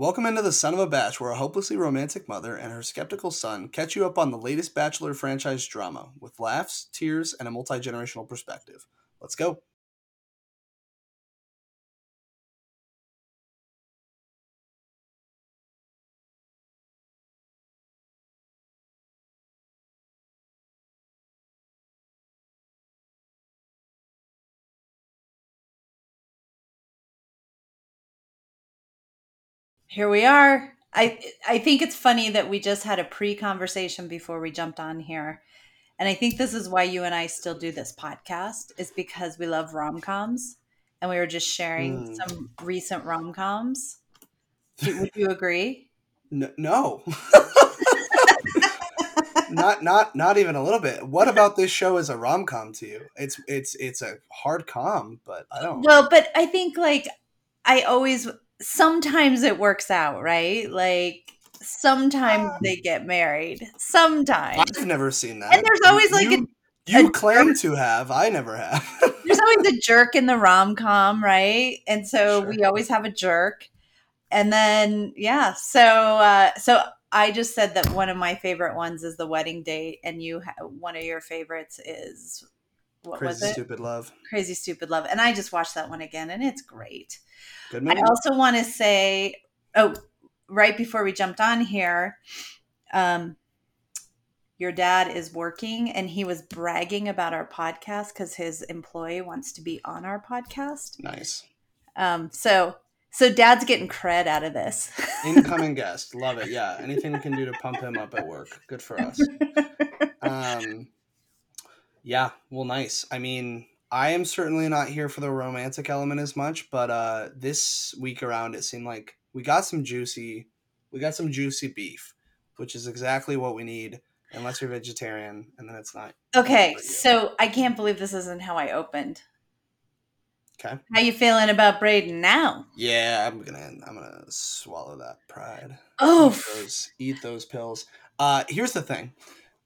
Welcome into the Son of a Batch, where a hopelessly romantic mother and her skeptical son catch you up on the latest Bachelor franchise drama with laughs, tears, and a multi generational perspective. Let's go. Here we are. I I think it's funny that we just had a pre-conversation before we jumped on here. And I think this is why you and I still do this podcast is because we love rom-coms and we were just sharing mm. some recent rom-coms. Would you agree? No. no. not not not even a little bit. What about this show is a rom com to you? It's it's it's a hard com, but I don't. Well, but I think like I always sometimes it works out, right? Like sometimes um, they get married. Sometimes I've never seen that. And there's always like you, a you a claim jerk. to have. I never have. there's always a jerk in the rom com, right? And so sure. we always have a jerk. And then yeah, so uh, so I just said that one of my favorite ones is the wedding date, and you ha- one of your favorites is what Crazy was it? Stupid Love. Crazy Stupid Love, and I just watched that one again, and it's great. Good movie. I also want to say, oh, right before we jumped on here, um, your dad is working and he was bragging about our podcast because his employee wants to be on our podcast. Nice. Um, so so dad's getting cred out of this. Incoming guest. Love it. Yeah. Anything we can do to pump him up at work. Good for us. Um yeah, well nice. I mean, I am certainly not here for the romantic element as much, but uh, this week around it seemed like we got some juicy, we got some juicy beef, which is exactly what we need. Unless you're vegetarian, and then it's not. Okay, so I can't believe this isn't how I opened. Okay. How you feeling about Brayden now? Yeah, I'm gonna I'm gonna swallow that pride. Oh, eat those, eat those pills. Uh, here's the thing.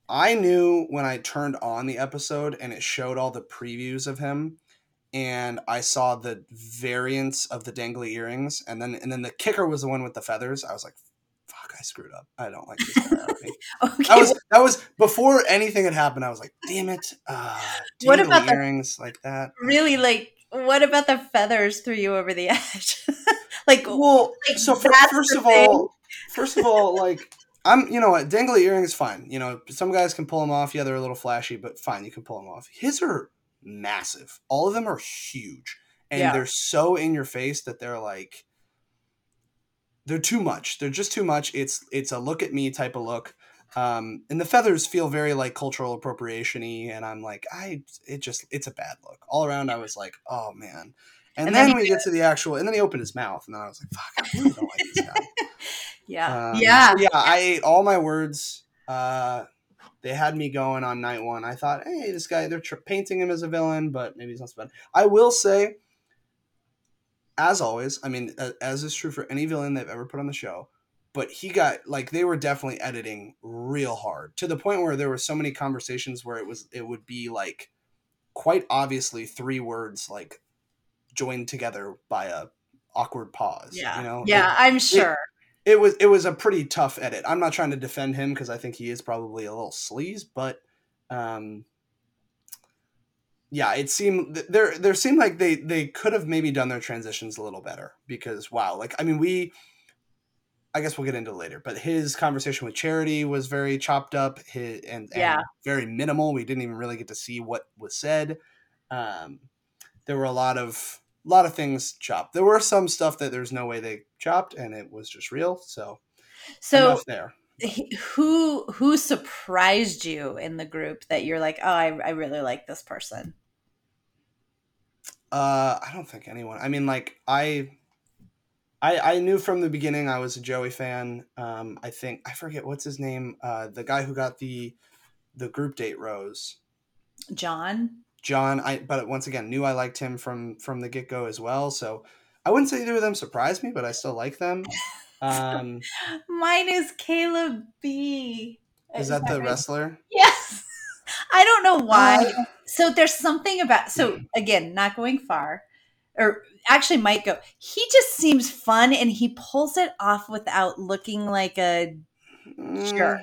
I knew when I turned on the episode and it showed all the previews of him and I saw the variants of the dangly earrings and then and then the kicker was the one with the feathers. I was like, fuck, I screwed up. I don't like this okay. That was that was before anything had happened. I was like, damn it. Uh, what about earrings the, like that? Really like what about the feathers threw you over the edge? like well, like so for, first of thing. all, first of all, like I'm, you know what, dangly earring is fine. You know, some guys can pull them off. Yeah, they're a little flashy, but fine, you can pull them off. His are massive. All of them are huge, and yeah. they're so in your face that they're like, they're too much. They're just too much. It's it's a look at me type of look. Um, and the feathers feel very like cultural appropriationy, and I'm like, I it just it's a bad look all around. I was like, oh man. And, and then, then we get to the actual, and then he opened his mouth, and then I was like, fuck, I really don't like this guy. Yeah. Um, yeah. Yeah. I ate all my words. Uh, they had me going on night one. I thought, hey, this guy, they're painting him as a villain, but maybe he's not so bad. I will say, as always, I mean, as is true for any villain they've ever put on the show, but he got like they were definitely editing real hard to the point where there were so many conversations where it was it would be like quite obviously three words like joined together by a awkward pause. Yeah, you know. Yeah, it, I'm sure. It, it was it was a pretty tough edit. I'm not trying to defend him because I think he is probably a little sleaze, but um, yeah, it seemed there there seemed like they they could have maybe done their transitions a little better because wow, like I mean we I guess we'll get into later, but his conversation with Charity was very chopped up his, and, yeah. and very minimal. We didn't even really get to see what was said. Um, there were a lot of a lot of things chopped. There were some stuff that there's no way they chopped, and it was just real. So, so there. Who who surprised you in the group that you're like, oh, I, I really like this person? Uh, I don't think anyone. I mean, like I, I, I knew from the beginning I was a Joey fan. Um, I think I forget what's his name. Uh, the guy who got the the group date rose. John. John, I but once again knew I liked him from from the get go as well. So I wouldn't say either of them surprised me, but I still like them. Um, Mine is Caleb B. Is that the wrestler? Yes. I don't know why. Uh, so there's something about so again, not going far. or actually might go. He just seems fun and he pulls it off without looking like a mm, jerk.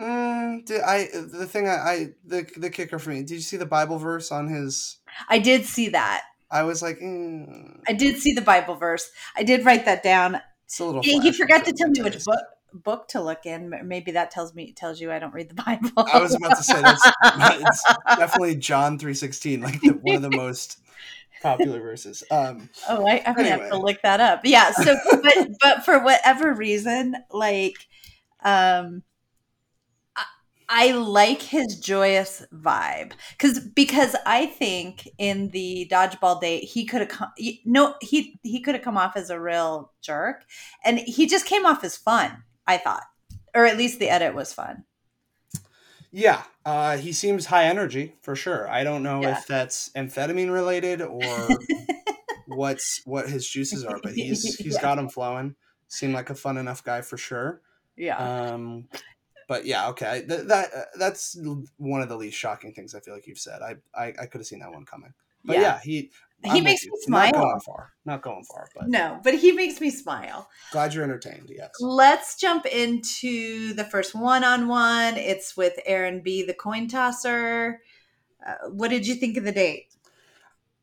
Mm, did I the thing I, I the the kicker for me? Did you see the Bible verse on his? I did see that. I was like, mm. I did see the Bible verse. I did write that down. It's a little. He, he forgot to tell me which book book to look in. Maybe that tells me tells you I don't read the Bible. I was about to say that's it's definitely John three sixteen, like the, one of the most popular verses. Um, oh, I, I anyway. have to look that up. Yeah. So, but but for whatever reason, like, um, I like his joyous vibe because because I think in the dodgeball date he could have come no he he could have come off as a real jerk and he just came off as fun I thought or at least the edit was fun. Yeah, uh, he seems high energy for sure. I don't know yeah. if that's amphetamine related or what's what his juices are, but he's he's yeah. got them flowing. Seemed like a fun enough guy for sure. Yeah. Um, but yeah, okay. Th- that uh, that's one of the least shocking things I feel like you've said. I I, I could have seen that one coming. But yeah, yeah he he I'm makes me smile. Not going far. Not going far, but no, but he makes me smile. Glad you're entertained. Yes. Let's jump into the first one-on-one. It's with Aaron B, the coin tosser. Uh, what did you think of the date?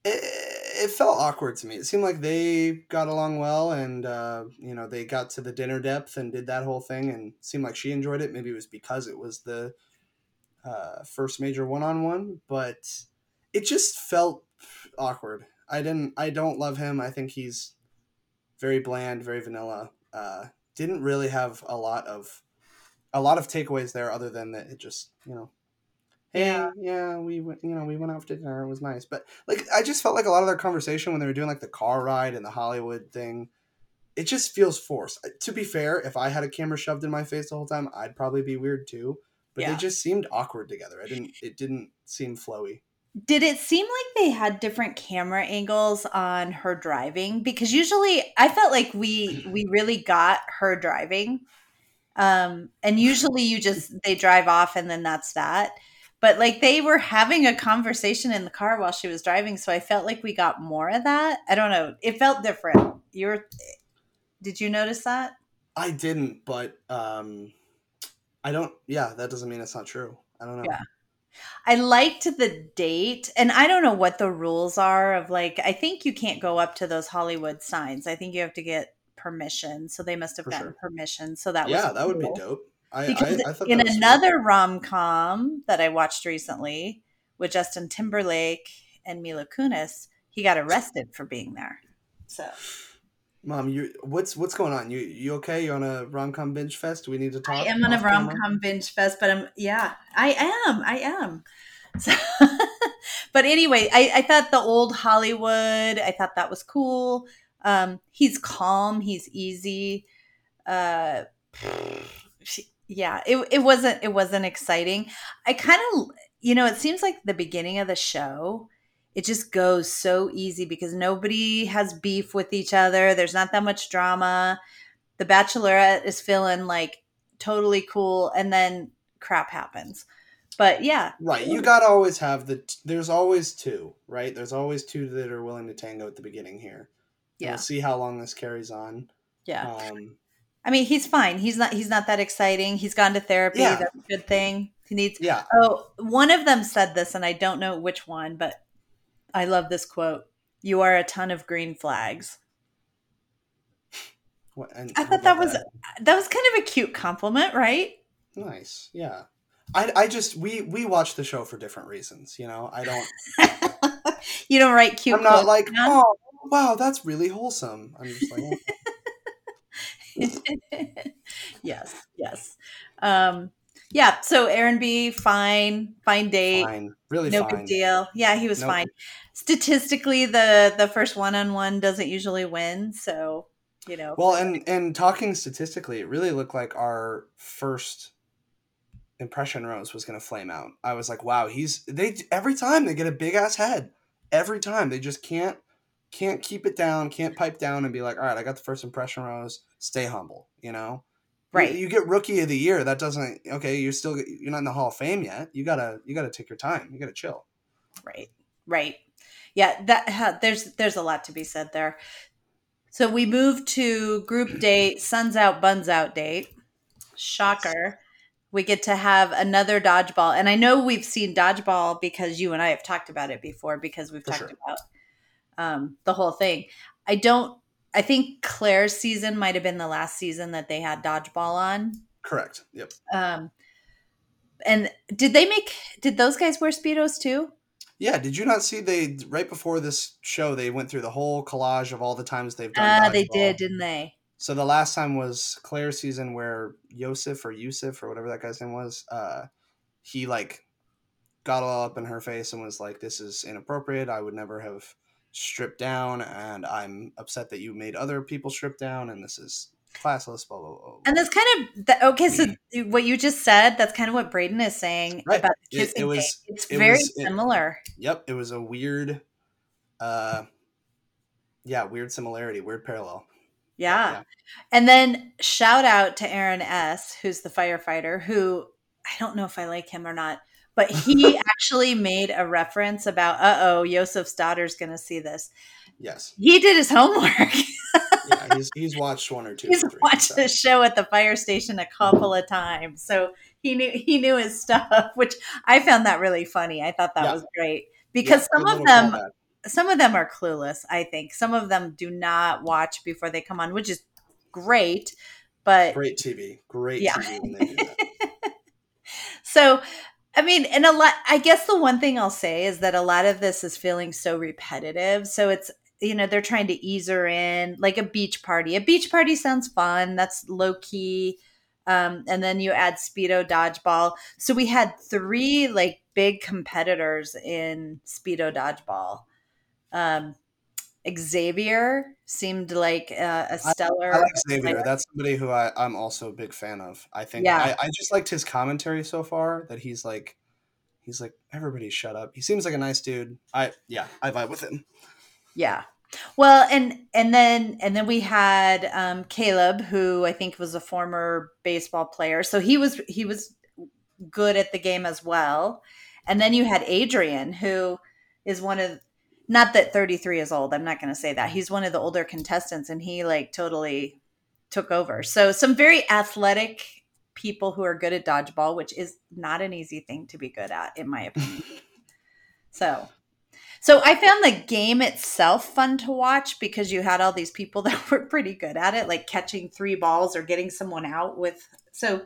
It, it, felt awkward to me. It seemed like they got along well, and uh, you know they got to the dinner depth and did that whole thing, and seemed like she enjoyed it. Maybe it was because it was the uh, first major one-on-one, but it just felt awkward. I didn't. I don't love him. I think he's very bland, very vanilla. Uh, didn't really have a lot of a lot of takeaways there, other than that it just you know, yeah, yeah we went, you know, we went out for dinner. It was nice, but like I just felt like a lot of their conversation when they were doing like the car ride and the Hollywood thing, it just feels forced. To be fair, if I had a camera shoved in my face the whole time, I'd probably be weird too. But yeah. they just seemed awkward together. I didn't. It didn't seem flowy did it seem like they had different camera angles on her driving because usually i felt like we we really got her driving um and usually you just they drive off and then that's that but like they were having a conversation in the car while she was driving so i felt like we got more of that i don't know it felt different you're did you notice that i didn't but um i don't yeah that doesn't mean it's not true i don't know yeah I liked the date, and I don't know what the rules are of like. I think you can't go up to those Hollywood signs. I think you have to get permission. So they must have For gotten sure. permission. So that was yeah, that would be dope. I, because I, I in another rom com that I watched recently with Justin Timberlake and Mila Kunis, he got arrested for being there. So Mom, you what's what's going on? You you okay? You're on a rom com binge fest? Do we need to talk? I am on a rom com binge fest, but I'm yeah, I am, I am. So, but anyway, I, I thought the old Hollywood. I thought that was cool. Um, he's calm. He's easy. Uh, yeah, it it wasn't it wasn't exciting. I kind of you know it seems like the beginning of the show it just goes so easy because nobody has beef with each other. There's not that much drama. The Bachelorette is feeling like totally cool, and then crap happens. But yeah, right. You gotta always have the. T- there's always two, right? There's always two that are willing to tango at the beginning here. Yeah. we'll see how long this carries on. Yeah. Um, I mean, he's fine. He's not. He's not that exciting. He's gone to therapy. Yeah. That's a good thing. He needs. Yeah. Oh, one of them said this, and I don't know which one, but I love this quote. You are a ton of green flags. What, I thought that was that? that was kind of a cute compliment, right? Nice. Yeah. I, I just we we watch the show for different reasons, you know. I don't You don't write cute I'm not like, "Oh, wow, that's really wholesome." I'm just like oh. Yes, yes. Um yeah, so Aaron B, fine, fine date, fine. really no fine. big deal. Yeah, he was nope. fine. Statistically, the the first one on one doesn't usually win, so you know. Well, and and talking statistically, it really looked like our first impression rose was going to flame out. I was like, wow, he's they every time they get a big ass head, every time they just can't can't keep it down, can't pipe down and be like, all right, I got the first impression rose. Stay humble, you know. Right. You, you, get rookie of the year. That doesn't okay. You're still you're not in the Hall of Fame yet. You gotta you gotta take your time. You gotta chill. Right. Right. yeah, that there's there's a lot to be said there. So we move to group date, suns out, buns out date. Shocker. We get to have another dodgeball. And I know we've seen dodgeball because you and I have talked about it before because we've For talked sure. about um, the whole thing. I don't I think Claire's season might have been the last season that they had dodgeball on. Correct. Yep. Um and did they make did those guys wear speedos too? Yeah, did you not see they right before this show they went through the whole collage of all the times they've done? Ah, uh, they did, didn't they? So the last time was Claire's season where Yosef or Yusuf or whatever that guy's name was, uh, he like got all up in her face and was like, "This is inappropriate. I would never have stripped down, and I'm upset that you made other people strip down, and this is classless." Blah blah blah. And that's kind of the, okay. So what you just said, that's kind of what Brayden is saying right. about the kissing. It, it was. It's it very was, similar. Yep, it was a weird. uh yeah, weird similarity, weird parallel. Yeah. yeah. And then shout out to Aaron S., who's the firefighter, who I don't know if I like him or not, but he actually made a reference about, uh oh, Yosef's daughter's going to see this. Yes. He did his homework. yeah, he's, he's watched one or two. He's three, watched so. the show at the fire station a couple of times. So he knew he knew his stuff, which I found that really funny. I thought that yeah. was great because yeah, some of them callback some of them are clueless i think some of them do not watch before they come on which is great but great tv great yeah. tv so i mean and a lot i guess the one thing i'll say is that a lot of this is feeling so repetitive. So it's you know they're trying to ease her in like a beach party. A beach party sounds fun. That's low key um, and then you add speedo dodgeball. So we had three like big competitors in speedo dodgeball. Um, Xavier seemed like a, a stellar. I, I like Xavier. Player. That's somebody who I, I'm also a big fan of. I think yeah. I, I just liked his commentary so far. That he's like, he's like, everybody shut up. He seems like a nice dude. I yeah, I vibe with him. Yeah. Well, and and then and then we had um, Caleb, who I think was a former baseball player. So he was he was good at the game as well. And then you had Adrian, who is one of not that 33 is old i'm not going to say that. Mm. He's one of the older contestants and he like totally took over. So some very athletic people who are good at dodgeball which is not an easy thing to be good at in my opinion. So so i found the game itself fun to watch because you had all these people that were pretty good at it like catching three balls or getting someone out with so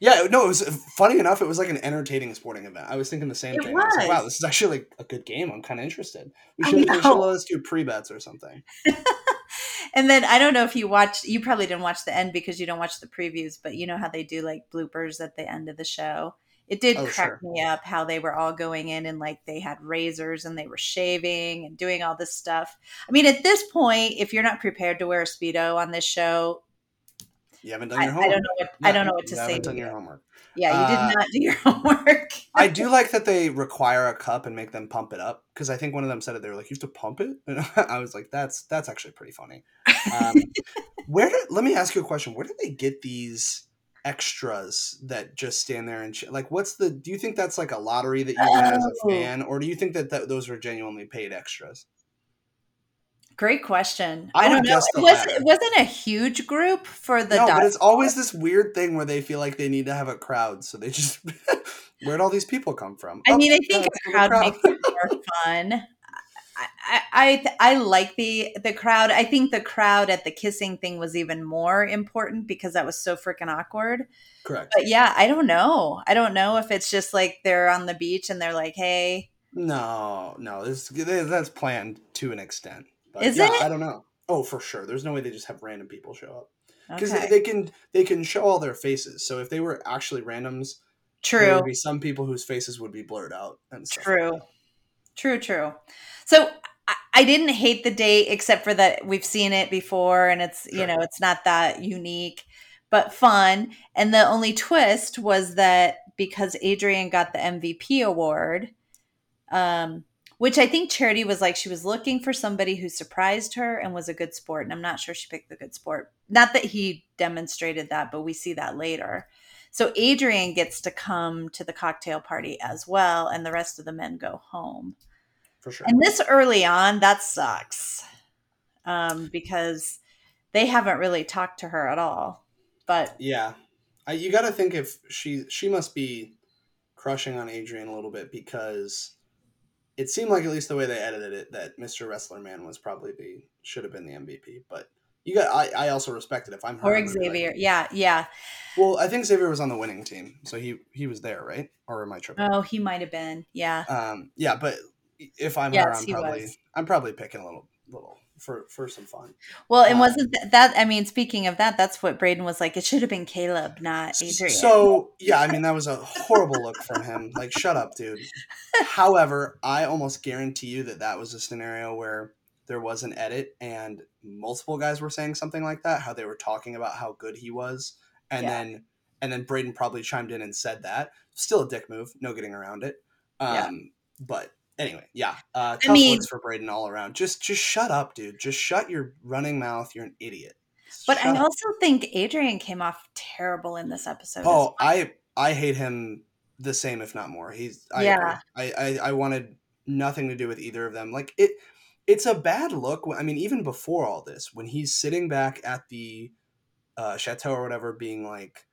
yeah, no, it was uh, funny enough. It was like an entertaining sporting event. I was thinking the same it thing. Was. I was like, wow, this is actually like a good game. I'm kind of interested. We should, we should let us do pre bets or something. and then I don't know if you watched. You probably didn't watch the end because you don't watch the previews. But you know how they do like bloopers at the end of the show. It did oh, crack sure. me up how they were all going in and like they had razors and they were shaving and doing all this stuff. I mean, at this point, if you're not prepared to wear a speedo on this show, you haven't done your homework. I, I don't know what I don't know what to you say. Haven't done your homework. Yeah, you did uh, not do your homework. I do like that they require a cup and make them pump it up because I think one of them said it. They were like, "You have to pump it," and I was like, "That's that's actually pretty funny." Um, where did let me ask you a question? Where did they get these? extras that just stand there and sh- like what's the do you think that's like a lottery that you win as a oh. fan or do you think that, that those were genuinely paid extras Great question. I, I don't know. It, was, it wasn't a huge group for the. No, but it's always this weird thing where they feel like they need to have a crowd, so they just. Where'd all these people come from? I oh, mean, I think a crowd, crowd makes it more fun. I, I I like the the crowd. I think the crowd at the kissing thing was even more important because that was so freaking awkward. Correct. But yeah, I don't know. I don't know if it's just like they're on the beach and they're like, "Hey." No, no, this that's planned to an extent. But Is yeah, it? I don't know. Oh, for sure. There's no way they just have random people show up because okay. they, they, can they can show all their faces. So if they were actually randoms, true, there would be some people whose faces would be blurred out and stuff. True, like true, true. So I, I didn't hate the date except for that we've seen it before and it's sure. you know it's not that unique but fun. And the only twist was that because Adrian got the MVP award, um, which I think Charity was like she was looking for somebody who surprised her and was a good sport. And I'm not sure she picked the good sport. Not that he demonstrated that, but we see that later. So Adrian gets to come to the cocktail party as well, and the rest of the men go home. for sure. And this early on, that sucks. Um, because they haven't really talked to her at all. But yeah, I, you got to think if she she must be crushing on Adrian a little bit because it seemed like at least the way they edited it that Mr. Wrestler Man was probably the should have been the MVP. But you got I, I also respect it if I'm her. Or Xavier, like, yeah, yeah. Well, I think Xavier was on the winning team, so he he was there, right? Or am I tripping? Oh, he might have been, yeah. Um, yeah, but if I'm yes, her, I'm probably was. I'm probably picking a little little for for some fun. Well, and um, wasn't that, I mean, speaking of that, that's what Brayden was like. It should have been Caleb, not Adrian. So yeah, I mean, that was a horrible look from him. Like, shut up, dude. However, I almost guarantee you that that was a scenario where there was an edit and multiple guys were saying something like that. How they were talking about how good he was, and yeah. then and then Brayden probably chimed in and said that. Still a dick move, no getting around it. Um, yeah. But anyway, yeah. Uh, tough I mean, for Brayden all around. Just just shut up, dude. Just shut your running mouth. You're an idiot. But shut I also up. think Adrian came off terrible in this episode. Oh, well. I I hate him the same, if not more. He's I, yeah. I, I I wanted nothing to do with either of them. Like it. It's a bad look. I mean, even before all this, when he's sitting back at the uh, chateau or whatever, being like,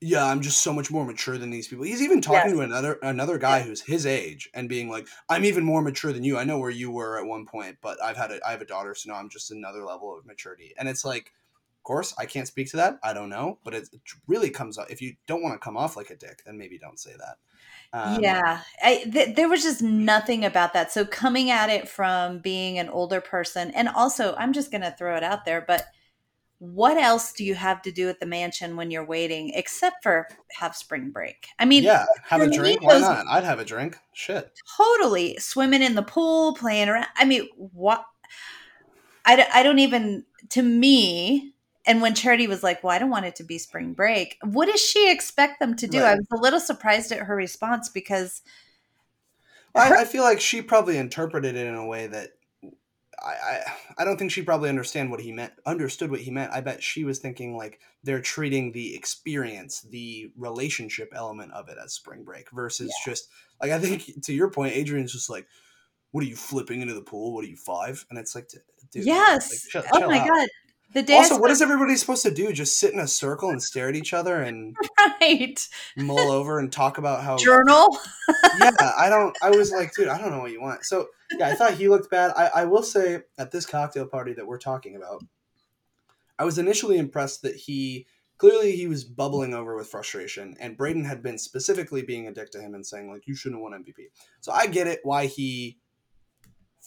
yeah, I'm just so much more mature than these people. He's even talking yes. to another another guy who's his age and being like, "I'm even more mature than you. I know where you were at one point, but I've had a I have a daughter, so now I'm just another level of maturity." And it's like, of course, I can't speak to that. I don't know, but it, really comes up. If you don't want to come off like a dick, then maybe don't say that. Um, yeah, I, th- there was just nothing about that. So coming at it from being an older person, and also, I'm just going to throw it out there, but what else do you have to do at the mansion when you're waiting except for have spring break? I mean, yeah, have a drink. Why not? I'd have a drink. Shit. Totally. Swimming in the pool, playing around. I mean, what? I, I don't even, to me, and when Charity was like, well, I don't want it to be spring break, what does she expect them to do? Right. I was a little surprised at her response because. Her- I, I feel like she probably interpreted it in a way that I, I, I don't think she probably understand what he meant understood what he meant. I bet she was thinking like they're treating the experience, the relationship element of it as spring break versus yeah. just like I think to your point, Adrian's just like, What are you flipping into the pool? What are you five? And it's like dude, Yes. Like, oh my out. god. The day also, what is everybody supposed to do? Just sit in a circle and stare at each other and right mull over and talk about how journal. yeah, I don't. I was like, dude, I don't know what you want. So yeah, I thought he looked bad. I, I will say at this cocktail party that we're talking about, I was initially impressed that he clearly he was bubbling over with frustration, and Brayden had been specifically being a dick to him and saying like, you shouldn't have won MVP. So I get it why he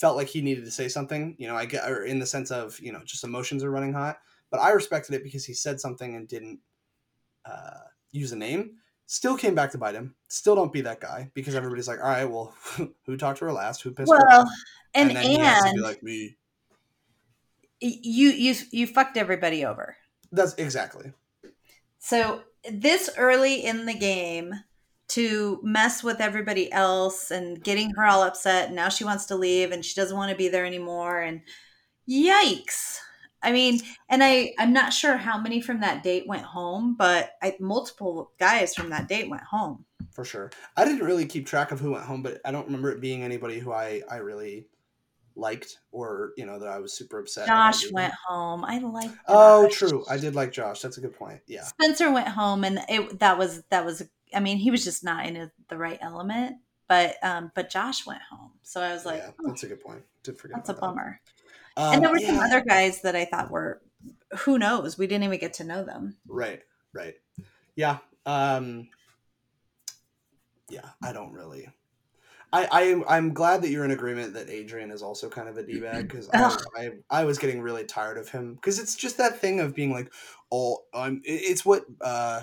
felt like he needed to say something. You know, I get or in the sense of you know just emotions are running hot. But I respected it because he said something and didn't uh, use a name. Still came back to bite him. Still don't be that guy because everybody's like, all right, well, who talked to her last? Who pissed well, her off? And, and then and, he has to be like me. You you you fucked everybody over. That's exactly. So this early in the game, to mess with everybody else and getting her all upset. And now she wants to leave and she doesn't want to be there anymore. And yikes. I mean, and I, I'm not sure how many from that date went home, but I, multiple guys from that date went home. For sure. I didn't really keep track of who went home, but I don't remember it being anybody who I, I really liked or, you know, that I was super upset. Josh went home. I like. Oh, true. I did like Josh. That's a good point. Yeah. Spencer went home and it, that was, that was I mean, he was just not in a, the right element. But um, but Josh went home, so I was like, yeah, that's oh, a good point. Did forget. That's a bummer. Um, and there were yeah. some other guys that I thought were, who knows? We didn't even get to know them. Right. Right. Yeah. Um, yeah. I don't really. I, I am I'm glad that you're in agreement that Adrian is also kind of a d bag because I, I, I was getting really tired of him because it's just that thing of being like oh I'm it's what uh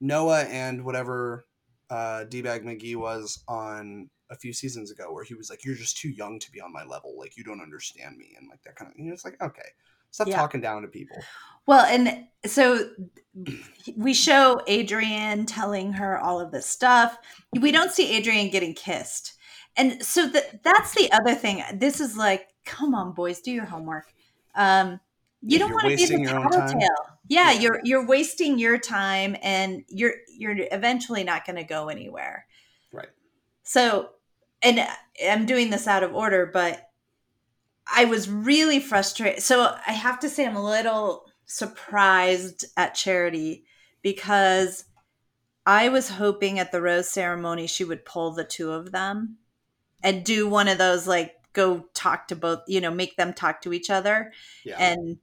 Noah and whatever uh, D-Bag McGee was on a few seasons ago, where he was like, "You're just too young to be on my level. Like you don't understand me," and like that kind of. You know, it's like okay, stop yeah. talking down to people. Well, and so we show Adrian telling her all of this stuff. We don't see Adrian getting kissed, and so the, that's the other thing. This is like, come on, boys, do your homework. Um, you don't want to be the tattletale yeah, yeah, you're you're wasting your time and you're you're eventually not going to go anywhere. Right. So and uh, I'm doing this out of order, but I was really frustrated. So I have to say, I'm a little surprised at Charity because I was hoping at the rose ceremony she would pull the two of them and do one of those like go talk to both, you know, make them talk to each other yeah. and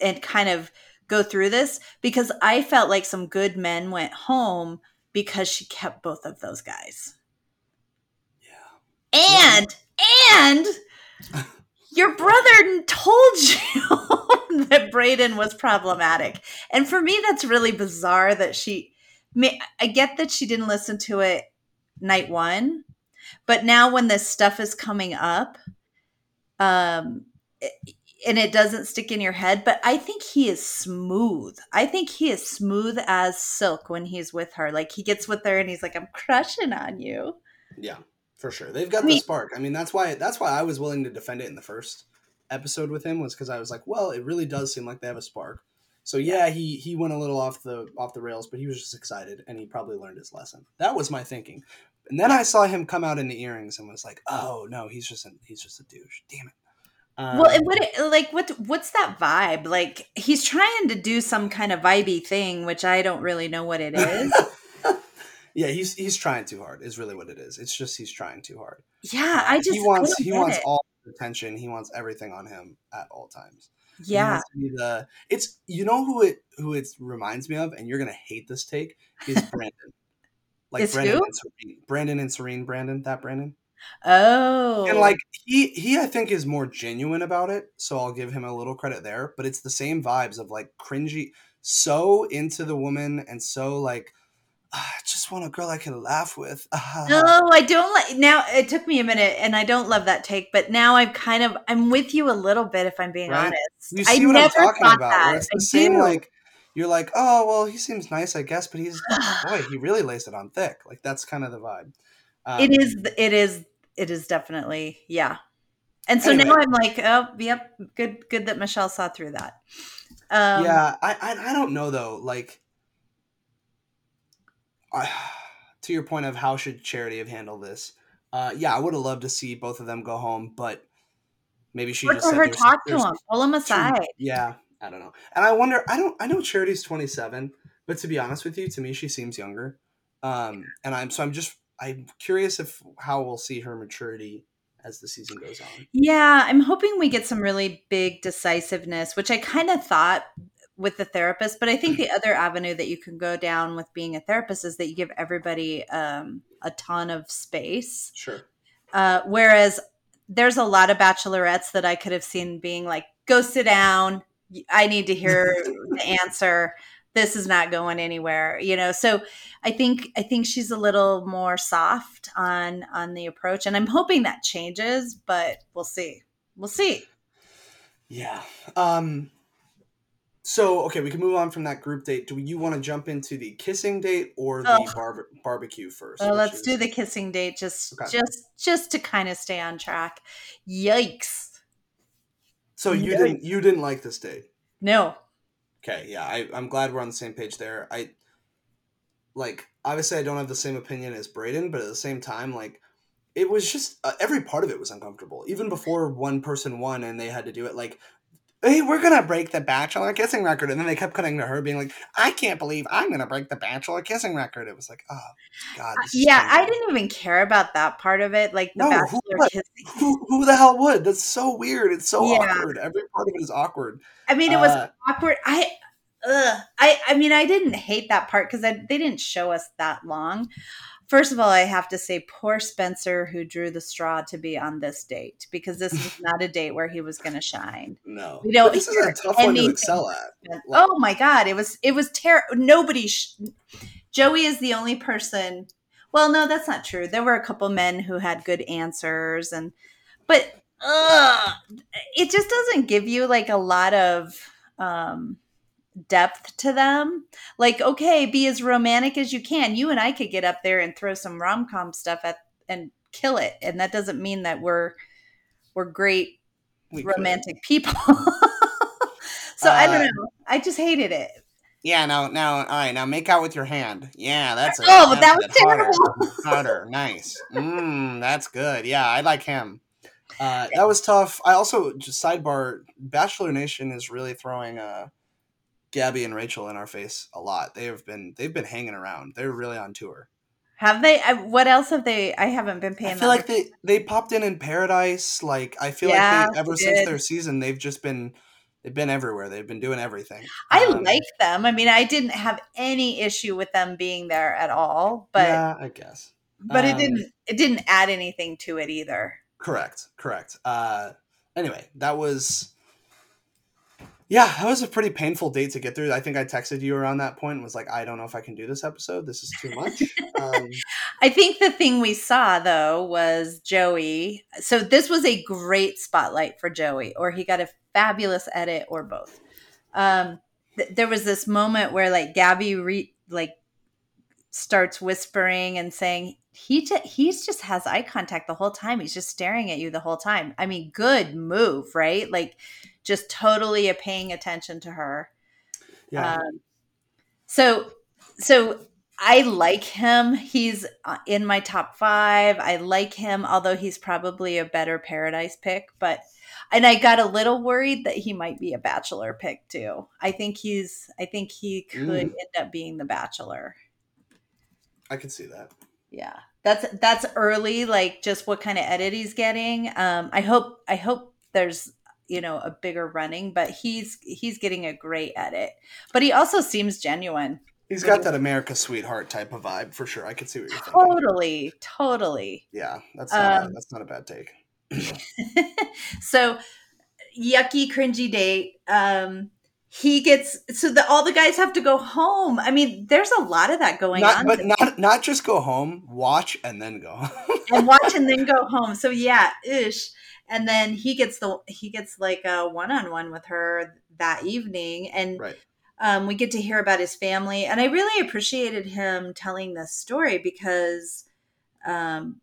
and kind of go through this because I felt like some good men went home because she kept both of those guys. Yeah. And yeah. and your brother told you that Brayden was problematic. And for me that's really bizarre that she I get that she didn't listen to it night 1, but now when this stuff is coming up um and it doesn't stick in your head, but I think he is smooth. I think he is smooth as silk when he's with her. Like he gets with her and he's like, I'm crushing on you. Yeah, for sure. They've got I mean, the spark. I mean, that's why that's why I was willing to defend it in the first episode with him was because I was like, well, it really does seem like they have a spark. So yeah, he he went a little off the off the rails, but he was just excited and he probably learned his lesson. That was my thinking. And then I saw him come out in the earrings and was like, oh no, he's just a, he's just a douche. Damn it. Um, well, and what like what what's that vibe? Like he's trying to do some kind of vibey thing, which I don't really know what it is. yeah, he's he's trying too hard. Is really what it is. It's just he's trying too hard. Yeah, I just he wants he wants it. all attention. He wants everything on him at all times. Yeah, the it's you know who it who it reminds me of, and you're gonna hate this take is Brandon. Like Brandon who? and Serene. Brandon and Serene. Brandon, that Brandon. Oh. And like he he I think is more genuine about it, so I'll give him a little credit there, but it's the same vibes of like cringy so into the woman and so like ah, I just want a girl I can laugh with. no, I don't like now it took me a minute and I don't love that take, but now I'm kind of I'm with you a little bit if I'm being right? honest. You see I what I'm talking about. That. it's the I same do. like you're like, oh well, he seems nice, I guess, but he's boy, he really lays it on thick. Like that's kind of the vibe. Um, it is. It is. It is definitely. Yeah. And so anyway. now I'm like, oh, yep, good, good that Michelle saw through that. Um, yeah, I, I, I don't know though. Like, I, to your point of how should Charity have handled this? Uh, yeah, I would have loved to see both of them go home, but maybe she just her talk to him, pull him aside. Too, yeah, I don't know. And I wonder. I don't. I know Charity's 27, but to be honest with you, to me, she seems younger. Um, and I'm so I'm just I'm curious if how we'll see her maturity as the season goes on. Yeah, I'm hoping we get some really big decisiveness, which I kind of thought with the therapist, but I think the other avenue that you can go down with being a therapist is that you give everybody um, a ton of space. Sure. Uh, whereas there's a lot of bachelorettes that I could have seen being like, go sit down. I need to hear the answer. This is not going anywhere you know? So i think i think she's a little more soft on on the approach and i'm hoping that changes but we'll see. We'll see. Yeah um so okay we can move on from that group date. Do you want to jump into the kissing date or the oh. bar- barbecue first well let's is... do the kissing date just okay. just just to kind of stay on track. Yikes so you didn't you didn't like this date no Okay, yeah, I, I'm glad we're on the same page there. I like obviously I don't have the same opinion as Brayden, but at the same time, like it was just uh, every part of it was uncomfortable. Even before one person won and they had to do it, like, hey, we're gonna break the Bachelor kissing record, and then they kept cutting to her being like, I can't believe I'm gonna break the Bachelor kissing record. It was like, oh god. Uh, yeah, I didn't even care about that part of it. Like the no, Bachelor who, kissing. Who, who, the hell would? That's so weird. It's so yeah. awkward. Every part of it is awkward. I mean, it was uh, awkward. I ugh. I I mean, I didn't hate that part because they didn't show us that long. First of all, I have to say, poor Spencer who drew the straw to be on this date because this was not a date where he was going to shine. No, we don't. this is a tough one to excel at. Oh my god, it was it was terrible. Nobody. Sh- Joey is the only person. Well, no, that's not true. There were a couple men who had good answers, and but uh, it just doesn't give you like a lot of um, depth to them. Like, okay, be as romantic as you can. You and I could get up there and throw some rom com stuff at and kill it, and that doesn't mean that we're we're great we romantic could. people. so uh, I don't uh, know. I just hated it. Yeah, now, now, all right, now make out with your hand. Yeah, that's it. Oh, but that was terrible. Harder, harder, nice. Mmm, that's good. Yeah, I like him. Uh, that was tough. I also just sidebar. Bachelor Nation is really throwing uh, Gabby and Rachel in our face a lot. They have been they've been hanging around. They're really on tour. Have they? What else have they? I haven't been paying. I feel like they they popped in in Paradise. Like I feel yeah, like they, ever since their season, they've just been they've been everywhere. They've been doing everything. I um, like them. I mean, I didn't have any issue with them being there at all. But yeah, I guess. But um, it didn't it didn't add anything to it either. Correct. Correct. Uh, anyway, that was yeah, that was a pretty painful date to get through. I think I texted you around that point and was like, I don't know if I can do this episode. This is too much. Um, I think the thing we saw though was Joey. So this was a great spotlight for Joey, or he got a fabulous edit, or both. Um, th- there was this moment where like Gabby re- like starts whispering and saying he just he's just has eye contact the whole time. He's just staring at you the whole time. I mean, good move, right? Like just totally paying attention to her. Yeah. Um, so so I like him. He's uh, in my top five. I like him, although he's probably a better Paradise pick. But and I got a little worried that he might be a Bachelor pick too. I think he's. I think he could mm. end up being the Bachelor. I can see that. Yeah, that's that's early. Like just what kind of edit he's getting. Um, I hope. I hope there's you know a bigger running, but he's he's getting a great edit. But he also seems genuine. He's got that America sweetheart type of vibe for sure. I can see what you're thinking. Totally, totally. Yeah, that's not um, a, that's not a bad take. so yucky, cringy date. Um, he gets so that all the guys have to go home. I mean, there's a lot of that going not, on. But not not just go home, watch and then go. and watch and then go home. So yeah, ish. And then he gets the he gets like a one on one with her that evening, and right. um, we get to hear about his family. And I really appreciated him telling this story because, um,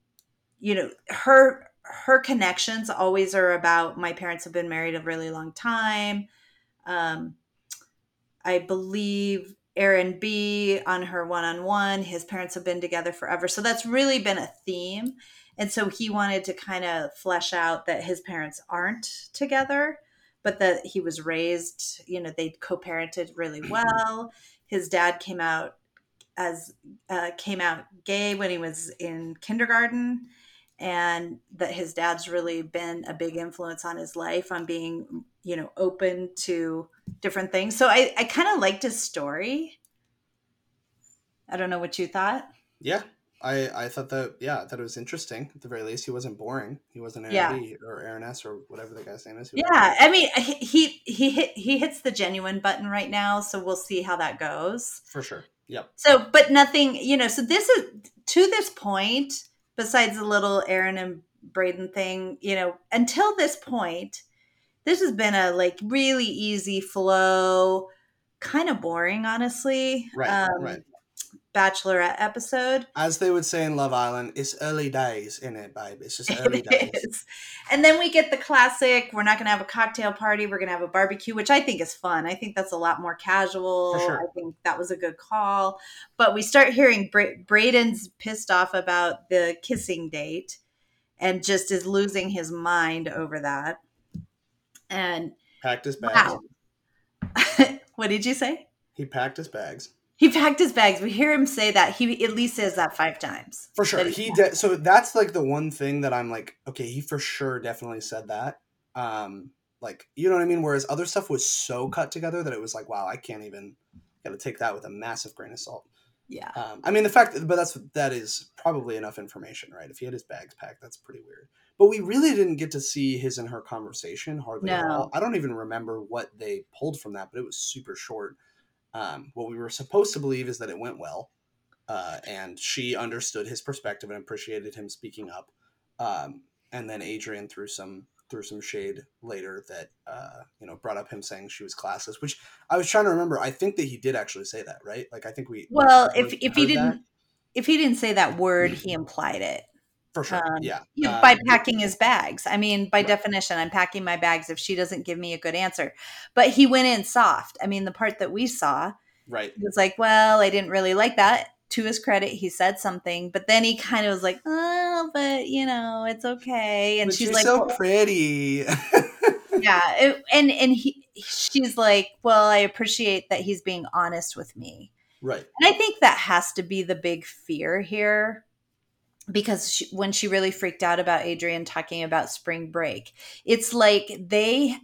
you know, her her connections always are about my parents have been married a really long time um, I believe Aaron B on her one on one, his parents have been together forever. So that's really been a theme. And so he wanted to kind of flesh out that his parents aren't together, but that he was raised, you know, they co parented really well. His dad came out as uh, came out gay when he was in kindergarten and that his dad's really been a big influence on his life on being you know open to different things. So i i kind of liked his story. I don't know what you thought. Yeah i i thought that yeah i thought it was interesting. At the very least he wasn't boring. He wasn't Aaron yeah. Or aaron s or whatever the guy's name is. Yeah i mean he he hit he hits the genuine button right now so we'll see how that goes. For sure. Yep. So but nothing you know so this is to this point besides the little Aaron and Brayden thing, you know, until this point, this has been a like really easy flow, kind of boring, honestly. Right, um, right. Bachelorette episode. As they would say in Love Island, it's early days in it, babe. It's just early it days. Is. And then we get the classic, we're not going to have a cocktail party, we're going to have a barbecue, which I think is fun. I think that's a lot more casual. Sure. I think that was a good call. But we start hearing Bra- Brayden's pissed off about the kissing date and just is losing his mind over that. And packed his bags. Wow. what did you say? He packed his bags. He packed his bags. We hear him say that. He at least says that five times. For sure. He did. So that's like the one thing that I'm like, okay, he for sure definitely said that. Um, like, you know what I mean? Whereas other stuff was so cut together that it was like, wow, I can't even got to take that with a massive grain of salt. Yeah. Um, I mean, the fact, that, but that's that is probably enough information, right? If he had his bags packed, that's pretty weird. But we really didn't get to see his and her conversation hardly no. at all. I don't even remember what they pulled from that, but it was super short. Um, what we were supposed to believe is that it went well, uh, and she understood his perspective and appreciated him speaking up. Um, and then Adrian threw some threw some shade later that uh, you know brought up him saying she was classless, which I was trying to remember. I think that he did actually say that, right? Like I think we well, if if he didn't that. if he didn't say that word, he implied it. For sure. Um, yeah. You know, uh, by packing his bags. I mean, by right. definition, I'm packing my bags if she doesn't give me a good answer. But he went in soft. I mean, the part that we saw, Right. He was like, well, I didn't really like that. To his credit, he said something, but then he kind of was like, oh, but you know, it's okay. And but she's like, so well, pretty. yeah. It, and, and he, she's like, well, I appreciate that he's being honest with me. Right. And I think that has to be the big fear here because she, when she really freaked out about Adrian talking about spring break, it's like they,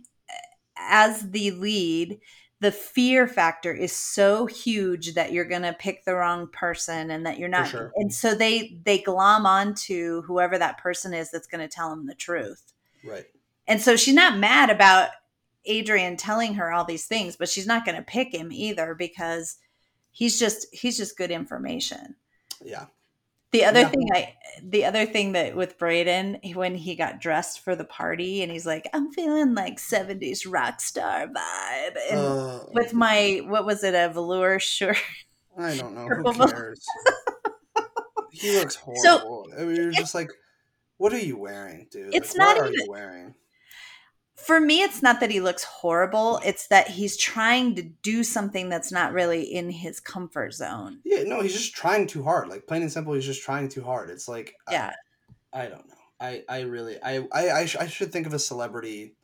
as the lead, the fear factor is so huge that you're going to pick the wrong person and that you're not sure. and so they they glom onto whoever that person is that's going to tell them the truth. Right. And so she's not mad about adrian telling her all these things but she's not going to pick him either because he's just he's just good information. Yeah the other yeah. thing I, the other thing that with Brayden, when he got dressed for the party, and he's like, "I'm feeling like '70s rock star vibe," and uh, with my what was it, a velour shirt? I don't know. Who cares? he looks horrible. So, I mean, you're just like, what are you wearing, dude? It's like, not what even. Are you wearing? For me it's not that he looks horrible it's that he's trying to do something that's not really in his comfort zone. Yeah no he's just trying too hard like plain and simple he's just trying too hard. It's like yeah. I, I don't know. I i really i i I, sh- I, should think of a celebrity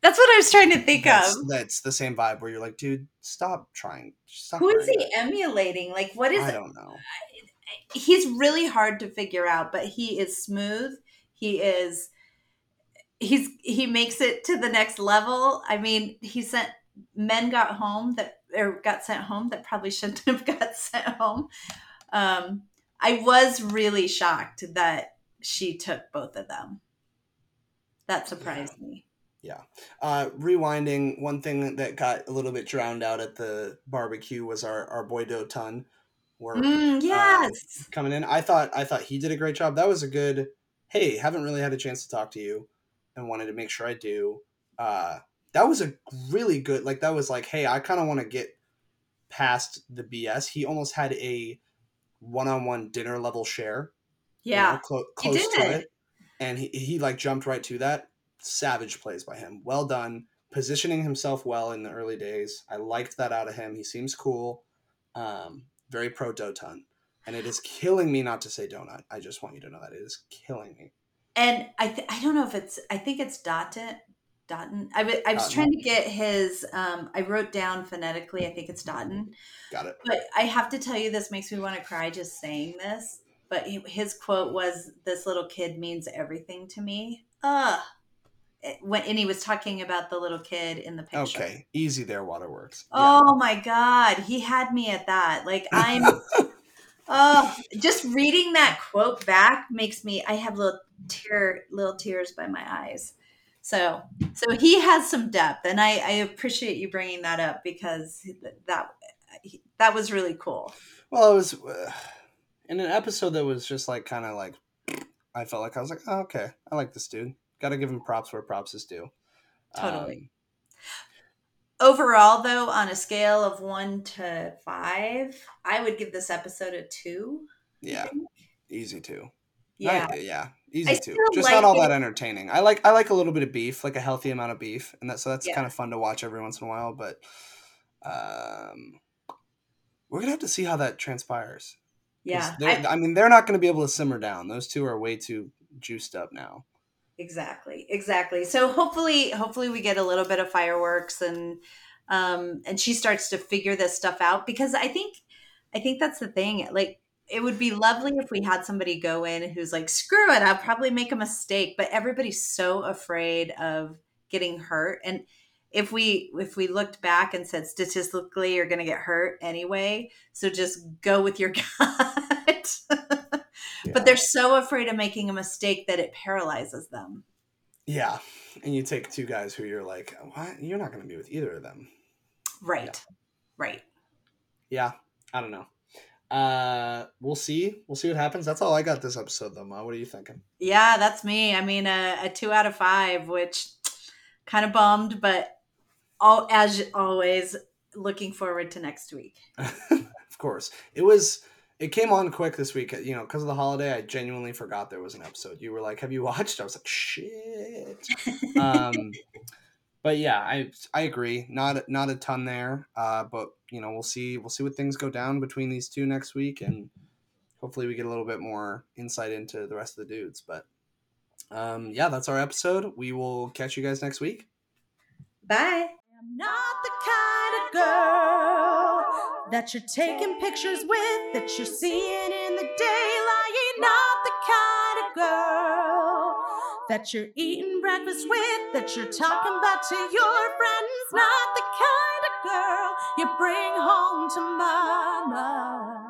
that's what i was trying to think that's, of. that's the same vibe where you're like dude stop trying stop who is he that. emulating? Like what is i don't know. He's really hard to figure out but he is smooth he is he's he makes it to the next level. I mean, he sent men got home that or got sent home that probably shouldn't have got sent home. Um, I was really shocked that she took both of them. That surprised yeah. me. Yeah. Uh, rewinding, one thing that got a little bit drowned out at the barbecue was our, our boy Dotan. Were, mm, yes. Uh, coming in. I thought I thought he did a great job. That was a good hey, haven't really had a chance to talk to you and wanted to make sure I do. Uh, that was a really good, like, that was like, hey, I kind of want to get past the BS. He almost had a one on one dinner level share. Yeah. You know, clo- close to it. And he, he, like, jumped right to that. Savage plays by him. Well done. Positioning himself well in the early days. I liked that out of him. He seems cool. Um, very pro Dotan. And it is killing me not to say donut. I just want you to know that it is killing me and I th- I don't know if it's I think it's Dotton. Dotton. I, w- I was trying to get his. Um, I wrote down phonetically. I think it's Dotton. Got it. But I have to tell you, this makes me want to cry just saying this. But his quote was, "This little kid means everything to me." Ugh. When and he was talking about the little kid in the picture. Okay, easy there, Waterworks. Yeah. Oh my god, he had me at that. Like I'm. oh, just reading that quote back makes me. I have little tear little tears by my eyes. So, so he has some depth, and I, I appreciate you bringing that up because that that was really cool. Well, it was uh, in an episode that was just like kind of like I felt like I was like, oh, okay, I like this dude. Got to give him props where props is due. Totally. Um, Overall, though, on a scale of one to five, I would give this episode a two. Yeah, easy two. Yeah, I, yeah, easy too. Just like not all it. that entertaining. I like I like a little bit of beef, like a healthy amount of beef, and that so that's yeah. kind of fun to watch every once in a while. But um, we're gonna have to see how that transpires. Yeah, I, I mean, they're not going to be able to simmer down. Those two are way too juiced up now. Exactly, exactly. So hopefully, hopefully we get a little bit of fireworks and um and she starts to figure this stuff out because I think I think that's the thing. Like it would be lovely if we had somebody go in who's like, screw it, I'll probably make a mistake. But everybody's so afraid of getting hurt. And if we if we looked back and said statistically you're gonna get hurt anyway, so just go with your gut. yeah. But they're so afraid of making a mistake that it paralyzes them. Yeah. And you take two guys who you're like, what? You're not gonna be with either of them. Right. Yeah. Right. Yeah. I don't know uh we'll see. We'll see what happens. That's all i got this episode though ma. What are you thinking? Yeah that's me. I mean a, a two out of five which kind of bummed but all as always looking forward to next week. Of course. It was it came on quick this week you know because of the holiday. I genuinely forgot there was an episode. You were like have you watched? I was like shit. Um but yeah, I I agree. Not not a ton there, uh, but you know we'll see we'll see what things go down between these two next week, and hopefully we get a little bit more insight into the rest of the dudes. But um, yeah, that's our episode. We will catch you guys next week. Bye. I'm not the kind of girl that you're taking pictures with, that you're seeing in the daylight. Not the kind of girl that you're eating breakfast with, that you're talking about to your friends. Not the kind of girl you bring home to mama.